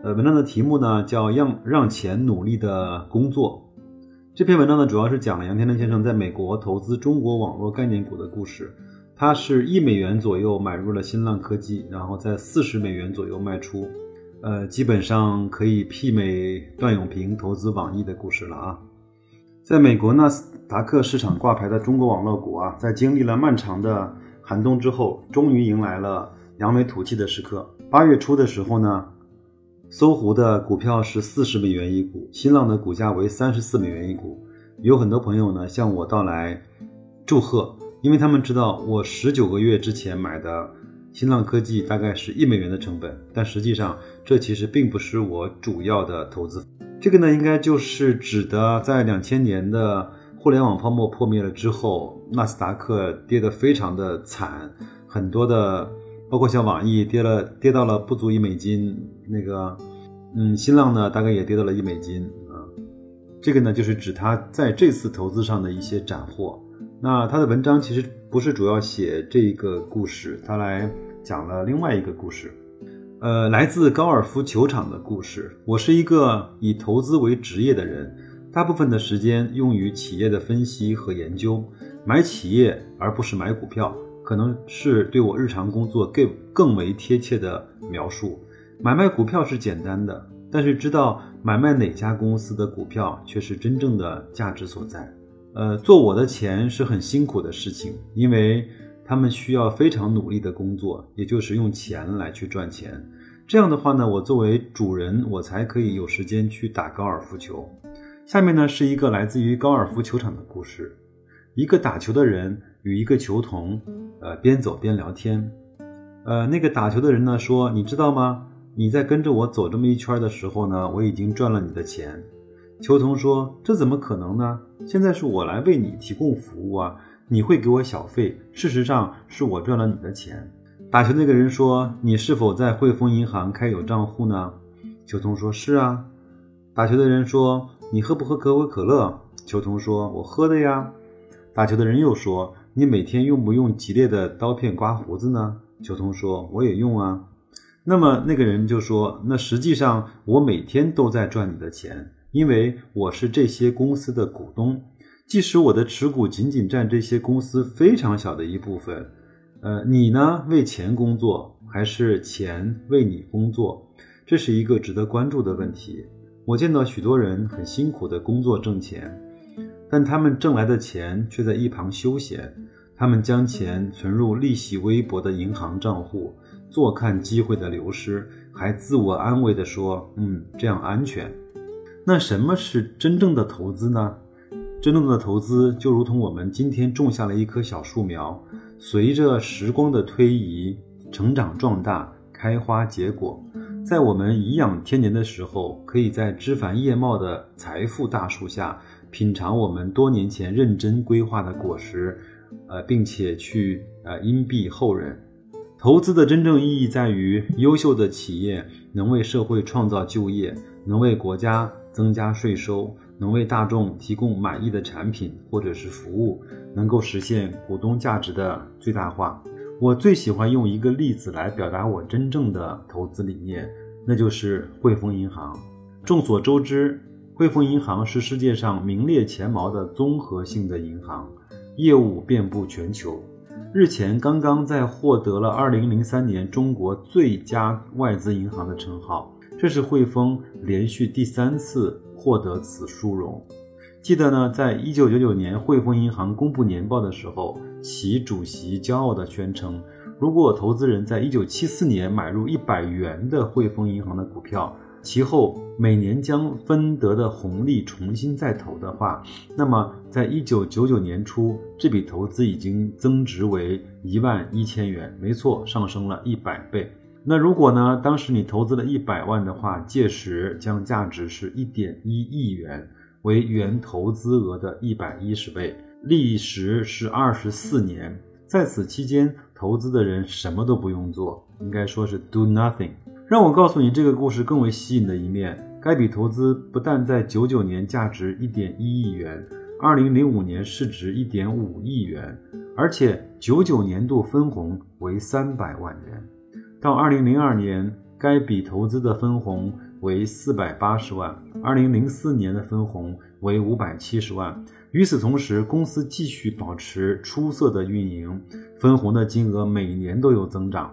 呃，文章的题目呢叫《让让钱努力的工作》。这篇文章呢，主要是讲了杨天真先生在美国投资中国网络概念股的故事。他是一美元左右买入了新浪科技，然后在四十美元左右卖出，呃，基本上可以媲美段永平投资网易的故事了啊。在美国纳斯达克市场挂牌的中国网络股啊，在经历了漫长的寒冬之后，终于迎来了扬眉吐气的时刻。八月初的时候呢。搜狐的股票是四十美元一股，新浪的股价为三十四美元一股。有很多朋友呢向我到来祝贺，因为他们知道我十九个月之前买的新浪科技大概是一美元的成本，但实际上这其实并不是我主要的投资。这个呢，应该就是指的在两千年的互联网泡沫破灭了之后，纳斯达克跌得非常的惨，很多的。包括像网易跌了，跌到了不足一美金，那个，嗯，新浪呢大概也跌到了一美金啊。这个呢就是指他在这次投资上的一些斩获。那他的文章其实不是主要写这个故事，他来讲了另外一个故事，呃，来自高尔夫球场的故事。我是一个以投资为职业的人，大部分的时间用于企业的分析和研究，买企业而不是买股票。可能是对我日常工作更更为贴切的描述。买卖股票是简单的，但是知道买卖哪家公司的股票却是真正的价值所在。呃，做我的钱是很辛苦的事情，因为他们需要非常努力的工作，也就是用钱来去赚钱。这样的话呢，我作为主人，我才可以有时间去打高尔夫球。下面呢是一个来自于高尔夫球场的故事。一个打球的人与一个球童，呃，边走边聊天。呃，那个打球的人呢说：“你知道吗？你在跟着我走这么一圈的时候呢，我已经赚了你的钱。”球童说：“这怎么可能呢？现在是我来为你提供服务啊，你会给我小费。事实上是我赚了你的钱。”打球那个人说：“你是否在汇丰银行开有账户呢？”球童说：“是啊。”打球的人说：“你喝不喝可口可乐？”球童说：“我喝的呀。”打球的人又说：“你每天用不用吉列的刀片刮胡子呢？”球童说：“我也用啊。”那么那个人就说：“那实际上我每天都在赚你的钱，因为我是这些公司的股东，即使我的持股仅仅占这些公司非常小的一部分。呃，你呢？为钱工作，还是钱为你工作？这是一个值得关注的问题。我见到许多人很辛苦的工作挣钱。”但他们挣来的钱却在一旁休闲，他们将钱存入利息微薄的银行账户，坐看机会的流失，还自我安慰地说：“嗯，这样安全。”那什么是真正的投资呢？真正的投资就如同我们今天种下了一棵小树苗，随着时光的推移，成长壮大，开花结果，在我们颐养天年的时候，可以在枝繁叶茂的财富大树下。品尝我们多年前认真规划的果实，呃，并且去呃荫庇后人。投资的真正意义在于，优秀的企业能为社会创造就业，能为国家增加税收，能为大众提供满意的产品或者是服务，能够实现股东价值的最大化。我最喜欢用一个例子来表达我真正的投资理念，那就是汇丰银行。众所周知。汇丰银行是世界上名列前茅的综合性的银行，业务遍布全球。日前刚刚在获得了2003年中国最佳外资银行的称号，这是汇丰连续第三次获得此殊荣。记得呢，在1999年汇丰银行公布年报的时候，其主席骄傲地宣称，如果投资人在1974年买入100元的汇丰银行的股票，其后每年将分得的红利重新再投的话，那么在一九九九年初，这笔投资已经增值为一万一千元，没错，上升了一百倍。那如果呢，当时你投资了一百万的话，届时将价值是一点一亿元，为原投资额的一百一十倍，历时是二十四年。在此期间，投资的人什么都不用做，应该说是 do nothing。让我告诉你这个故事更为吸引的一面。该笔投资不但在九九年价值一点一亿元，二零零五年市值一点五亿元，而且九九年度分红为三百万元。到二零零二年，该笔投资的分红为四百八十万，二零零四年的分红为五百七十万。与此同时，公司继续保持出色的运营，分红的金额每年都有增长。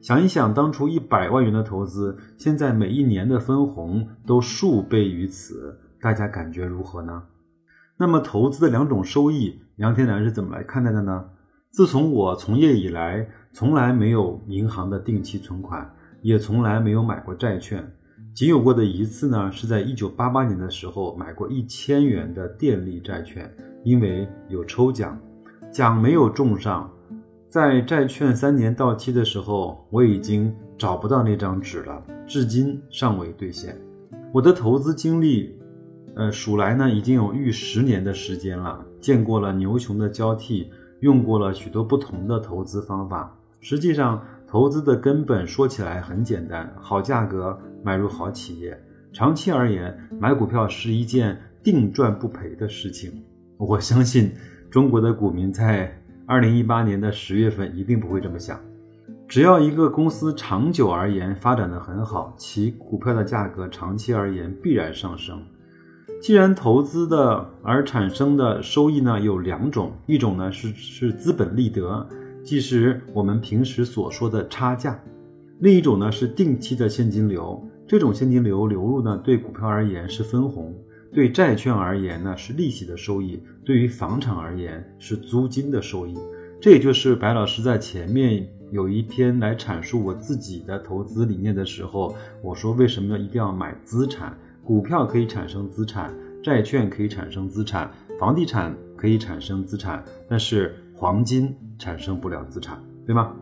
想一想，当初一百万元的投资，现在每一年的分红都数倍于此，大家感觉如何呢？那么，投资的两种收益，杨天南是怎么来看待的呢？自从我从业以来，从来没有银行的定期存款，也从来没有买过债券。仅有过的一次呢，是在一九八八年的时候买过一千元的电力债券，因为有抽奖，奖没有中上，在债券三年到期的时候，我已经找不到那张纸了，至今尚未兑现。我的投资经历，呃，数来呢已经有逾十年的时间了，见过了牛熊的交替，用过了许多不同的投资方法。实际上，投资的根本说起来很简单，好价格。买入好企业，长期而言，买股票是一件定赚不赔的事情。我相信中国的股民在二零一八年的十月份一定不会这么想。只要一个公司长久而言发展的很好，其股票的价格长期而言必然上升。既然投资的而产生的收益呢有两种，一种呢是是资本利得，即是我们平时所说的差价。另一种呢是定期的现金流，这种现金流流入呢，对股票而言是分红，对债券而言呢是利息的收益，对于房产而言是租金的收益。这也就是白老师在前面有一天来阐述我自己的投资理念的时候，我说为什么要一定要买资产？股票可以产生资产，债券可以产生资产，房地产可以产生资产，但是黄金产生不了资产，对吗？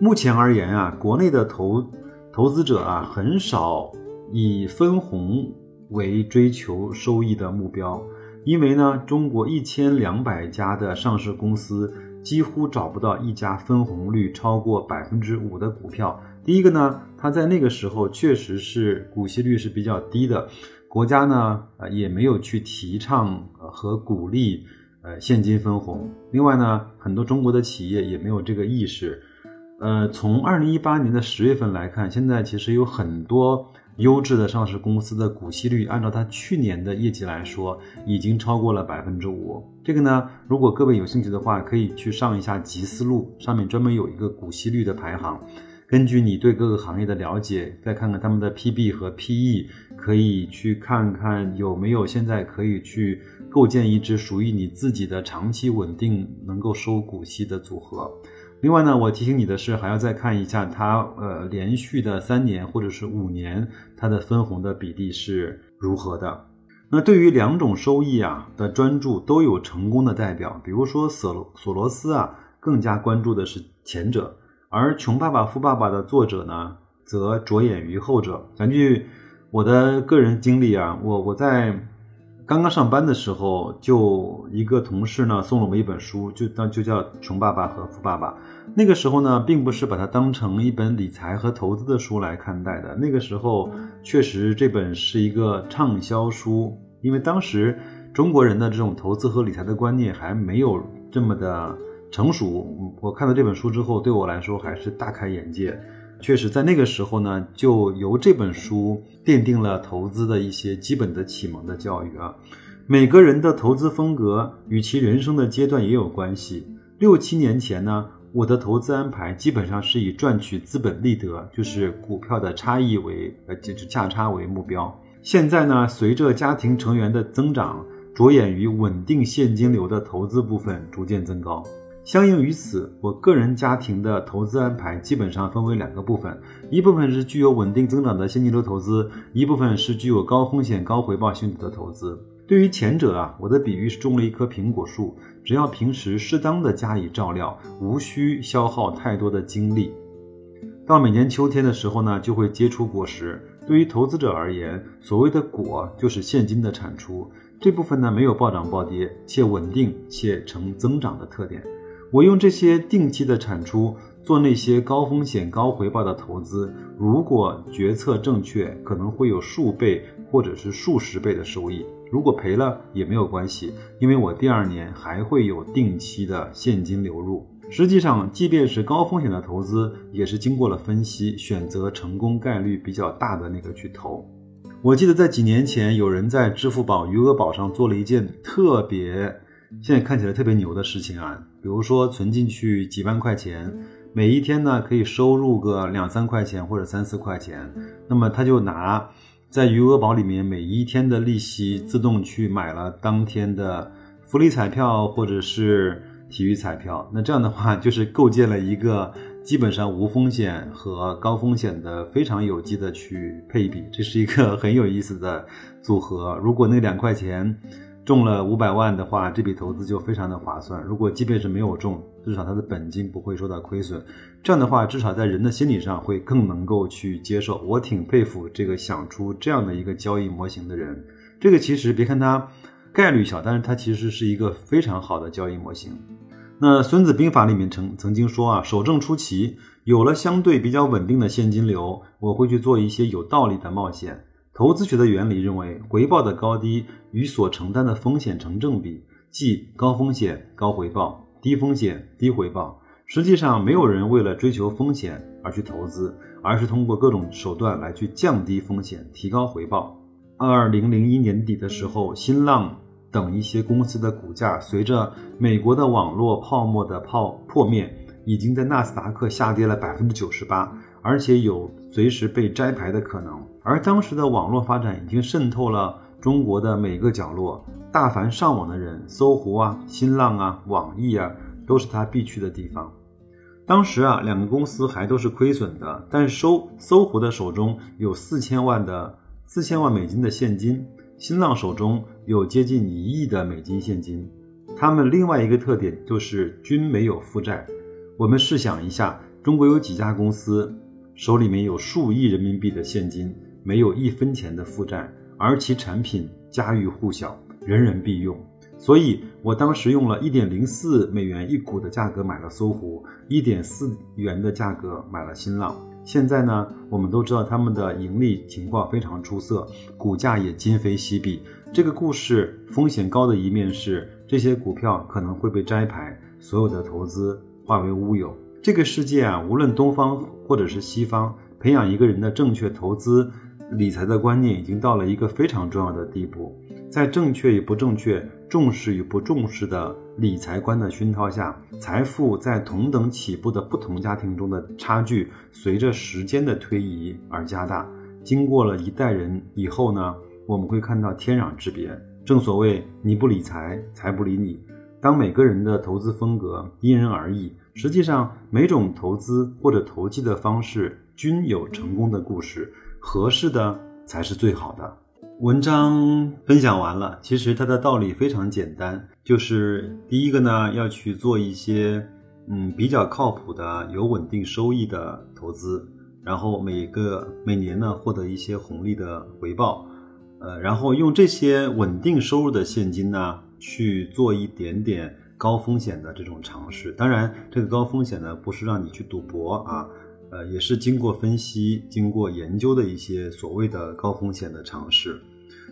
目前而言啊，国内的投投资者啊，很少以分红为追求收益的目标，因为呢，中国一千两百家的上市公司几乎找不到一家分红率超过百分之五的股票。第一个呢，它在那个时候确实是股息率是比较低的，国家呢，呃，也没有去提倡和鼓励呃现金分红。另外呢，很多中国的企业也没有这个意识。呃，从二零一八年的十月份来看，现在其实有很多优质的上市公司的股息率，按照它去年的业绩来说，已经超过了百分之五。这个呢，如果各位有兴趣的话，可以去上一下集思路，上面专门有一个股息率的排行。根据你对各个行业的了解，再看看他们的 PB 和 PE，可以去看看有没有现在可以去构建一支属于你自己的长期稳定能够收股息的组合。另外呢，我提醒你的是，还要再看一下它，呃，连续的三年或者是五年，它的分红的比例是如何的。那对于两种收益啊的专注，都有成功的代表。比如说索罗索罗斯啊，更加关注的是前者，而《穷爸爸富爸爸》的作者呢，则着眼于后者。根据我的个人经历啊，我我在。刚刚上班的时候，就一个同事呢送了我们一本书，就当就叫《穷爸爸和富爸爸》。那个时候呢，并不是把它当成一本理财和投资的书来看待的。那个时候，确实这本是一个畅销书，因为当时中国人的这种投资和理财的观念还没有这么的成熟。我看到这本书之后，对我来说还是大开眼界。确实，在那个时候呢，就由这本书奠定了投资的一些基本的启蒙的教育啊。每个人的投资风格与其人生的阶段也有关系。六七年前呢，我的投资安排基本上是以赚取资本利得，就是股票的差异为呃，就是价差为目标。现在呢，随着家庭成员的增长，着眼于稳定现金流的投资部分逐渐增高。相应于此，我个人家庭的投资安排基本上分为两个部分，一部分是具有稳定增长的现金流投资，一部分是具有高风险高回报性质的投资。对于前者啊，我的比喻是种了一棵苹果树，只要平时适当的加以照料，无需消耗太多的精力。到每年秋天的时候呢，就会结出果实。对于投资者而言，所谓的果就是现金的产出，这部分呢没有暴涨暴跌，且稳定且呈增长的特点。我用这些定期的产出做那些高风险高回报的投资，如果决策正确，可能会有数倍或者是数十倍的收益。如果赔了也没有关系，因为我第二年还会有定期的现金流入。实际上，即便是高风险的投资，也是经过了分析，选择成功概率比较大的那个去投。我记得在几年前，有人在支付宝余额宝上做了一件特别，现在看起来特别牛的事情啊，比如说存进去几万块钱，每一天呢可以收入个两三块钱或者三四块钱，那么他就拿在余额宝里面每一天的利息自动去买了当天的福利彩票或者是。体育彩票，那这样的话就是构建了一个基本上无风险和高风险的非常有机的去配比，这是一个 很有意思的组合。如果那两块钱中了五百万的话，这笔投资就非常的划算。如果即便是没有中，至少他的本金不会受到亏损。这样的话，至少在人的心理上会更能够去接受。我挺佩服这个想出这样的一个交易模型的人。这个其实别看它概率小，但是它其实是一个非常好的交易模型。那《孙子兵法》里面曾曾经说啊，守正出奇，有了相对比较稳定的现金流，我会去做一些有道理的冒险。投资学的原理认为，回报的高低与所承担的风险成正比，即高风险高回报，低风险低回报。实际上，没有人为了追求风险而去投资，而是通过各种手段来去降低风险，提高回报。二零零一年底的时候，新浪。等一些公司的股价随着美国的网络泡沫的泡破灭，已经在纳斯达克下跌了百分之九十八，而且有随时被摘牌的可能。而当时的网络发展已经渗透了中国的每个角落，大凡上网的人，搜狐啊、新浪啊、网易啊，都是他必去的地方。当时啊，两个公司还都是亏损的，但搜搜狐的手中有四千万的四千万美金的现金。新浪手中有接近一亿的美金现金，他们另外一个特点就是均没有负债。我们试想一下，中国有几家公司手里面有数亿人民币的现金，没有一分钱的负债，而其产品家喻户晓，人人必用。所以我当时用了一点零四美元一股的价格买了搜狐，一点四元的价格买了新浪。现在呢，我们都知道他们的盈利情况非常出色，股价也今非昔比。这个故事风险高的一面是，这些股票可能会被摘牌，所有的投资化为乌有。这个世界啊，无论东方或者是西方，培养一个人的正确投资理财的观念，已经到了一个非常重要的地步。在正确与不正确、重视与不重视的理财观的熏陶下，财富在同等起步的不同家庭中的差距，随着时间的推移而加大。经过了一代人以后呢，我们会看到天壤之别。正所谓“你不理财，财不理你”。当每个人的投资风格因人而异，实际上每种投资或者投机的方式均有成功的故事，合适的才是最好的。文章分享完了，其实它的道理非常简单，就是第一个呢，要去做一些嗯比较靠谱的、有稳定收益的投资，然后每个每年呢获得一些红利的回报，呃，然后用这些稳定收入的现金呢去做一点点高风险的这种尝试。当然，这个高风险呢不是让你去赌博啊。呃，也是经过分析、经过研究的一些所谓的高风险的尝试。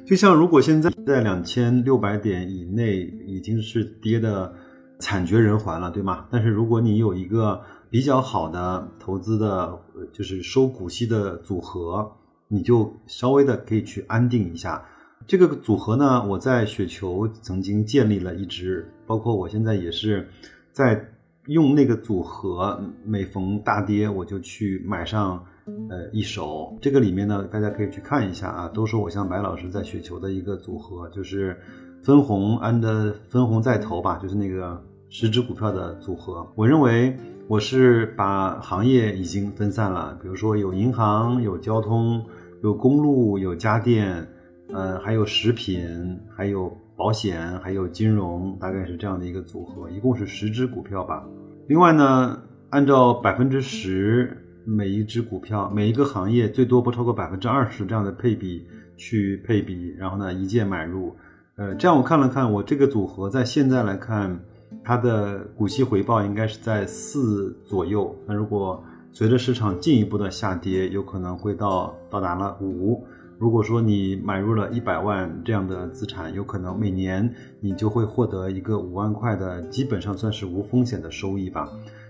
就像如果现在在两千六百点以内已经是跌的惨绝人寰了，对吗？但是如果你有一个比较好的投资的，就是收股息的组合，你就稍微的可以去安定一下。这个组合呢，我在雪球曾经建立了一支，包括我现在也是在。用那个组合，每逢大跌我就去买上，呃一手。这个里面呢，大家可以去看一下啊，都是我像白老师在雪球的一个组合，就是分红 and 分红再投吧，就是那个十只股票的组合。我认为我是把行业已经分散了，比如说有银行、有交通、有公路、有家电，呃，还有食品，还有保险，还有金融，大概是这样的一个组合，一共是十只股票吧。另外呢，按照百分之十每一只股票、每一个行业最多不超过百分之二十这样的配比去配比，然后呢一键买入。呃，这样我看了看，我这个组合在现在来看，它的股息回报应该是在四左右。那如果随着市场进一步的下跌，有可能会到到达了五。如果说你买入了一百万这样的资产，有可能每年你就会获得一个五万块的，基本上算是无风险的收益吧。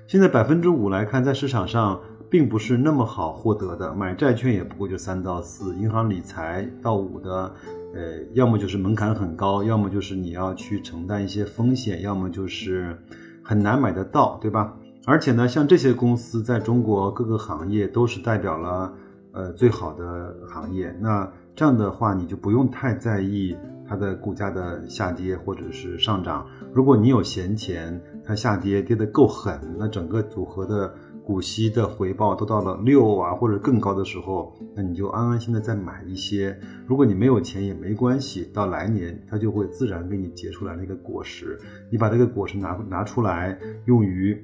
现在百分之五来看，在市场上并不是那么好获得的。买债券也不过就三到四，银行理财到五的，呃，要么就是门槛很高，要么就是你要去承担一些风险，要么就是很难买得到，对吧？而且呢，像这些公司在中国各个行业都是代表了。呃，最好的行业，那这样的话你就不用太在意它的股价的下跌或者是上涨。如果你有闲钱，它下跌跌得够狠，那整个组合的股息的回报都到了六啊或者更高的时候，那你就安安心的再买一些。如果你没有钱也没关系，到来年它就会自然给你结出来那个果实。你把这个果实拿拿出来用于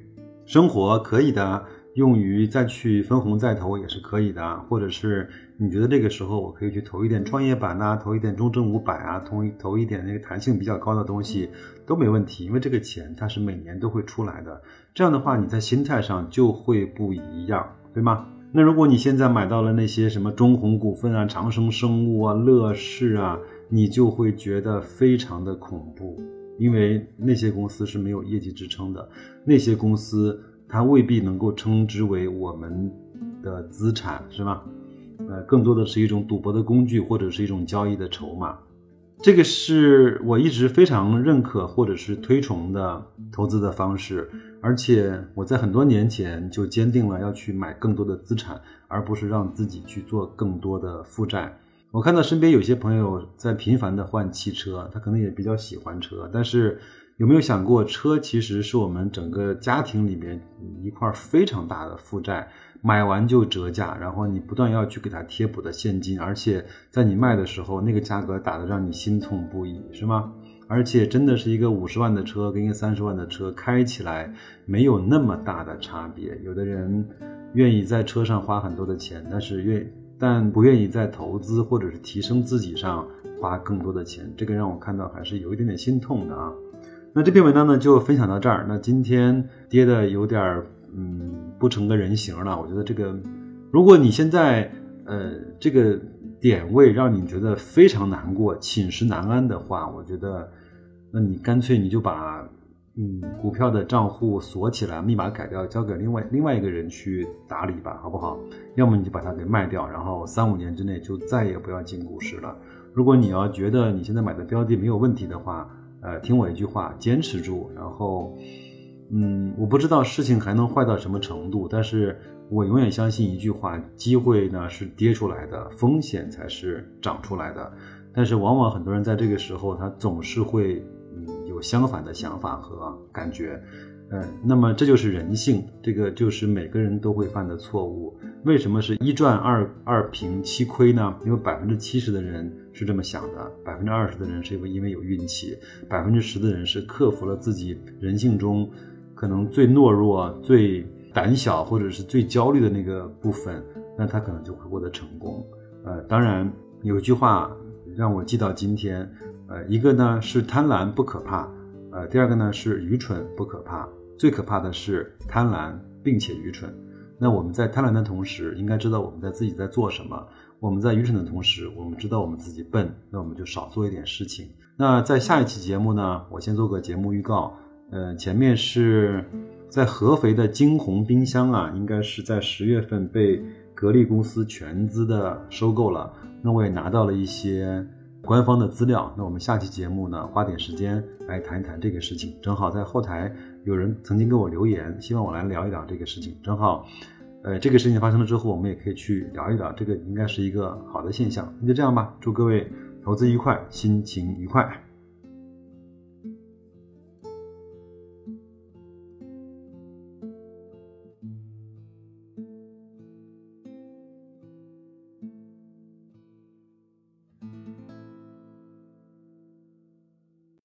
生活，可以的。用于再去分红再投也是可以的，或者是你觉得这个时候我可以去投一点创业板呐，投一点中证五百啊，投一投一点那个弹性比较高的东西都没问题，因为这个钱它是每年都会出来的。这样的话你在心态上就会不一样，对吗？那如果你现在买到了那些什么中弘股份啊、长生生物啊、乐视啊，你就会觉得非常的恐怖，因为那些公司是没有业绩支撑的，那些公司。它未必能够称之为我们的资产，是吧？呃，更多的是一种赌博的工具，或者是一种交易的筹码。这个是我一直非常认可或者是推崇的投资的方式。而且我在很多年前就坚定了要去买更多的资产，而不是让自己去做更多的负债。我看到身边有些朋友在频繁的换汽车，他可能也比较喜欢车，但是。有没有想过，车其实是我们整个家庭里面一块非常大的负债，买完就折价，然后你不断要去给它贴补的现金，而且在你卖的时候，那个价格打得让你心痛不已，是吗？而且真的是一个五十万的车跟一个三十万的车开起来没有那么大的差别。有的人愿意在车上花很多的钱，但是愿但不愿意在投资或者是提升自己上花更多的钱，这个让我看到还是有一点点心痛的啊。那这篇文章呢，就分享到这儿。那今天跌的有点儿，嗯，不成个人形了。我觉得这个，如果你现在，呃，这个点位让你觉得非常难过、寝食难安的话，我觉得，那你干脆你就把，嗯，股票的账户锁起来，密码改掉，交给另外另外一个人去打理吧，好不好？要么你就把它给卖掉，然后三五年之内就再也不要进股市了。如果你要觉得你现在买的标的没有问题的话，呃，听我一句话，坚持住。然后，嗯，我不知道事情还能坏到什么程度，但是我永远相信一句话：机会呢是跌出来的，风险才是涨出来的。但是往往很多人在这个时候，他总是会嗯有相反的想法和感觉。嗯，那么这就是人性，这个就是每个人都会犯的错误。为什么是一赚二二平七亏呢？因为百分之七十的人是这么想的，百分之二十的人是因为因为有运气，百分之十的人是克服了自己人性中可能最懦弱、最胆小或者是最焦虑的那个部分，那他可能就会获得成功。呃，当然有句话让我记到今天，呃，一个呢是贪婪不可怕，呃，第二个呢是愚蠢不可怕。最可怕的是贪婪，并且愚蠢。那我们在贪婪的同时，应该知道我们在自己在做什么；我们在愚蠢的同时，我们知道我们自己笨，那我们就少做一点事情。那在下一期节目呢，我先做个节目预告。呃，前面是在合肥的金鸿冰箱啊，应该是在十月份被格力公司全资的收购了。那我也拿到了一些官方的资料。那我们下期节目呢，花点时间来谈一谈这个事情。正好在后台。有人曾经给我留言，希望我来聊一聊这个事情。正好，呃，这个事情发生了之后，我们也可以去聊一聊，这个应该是一个好的现象。那就这样吧，祝各位投资愉快，心情愉快。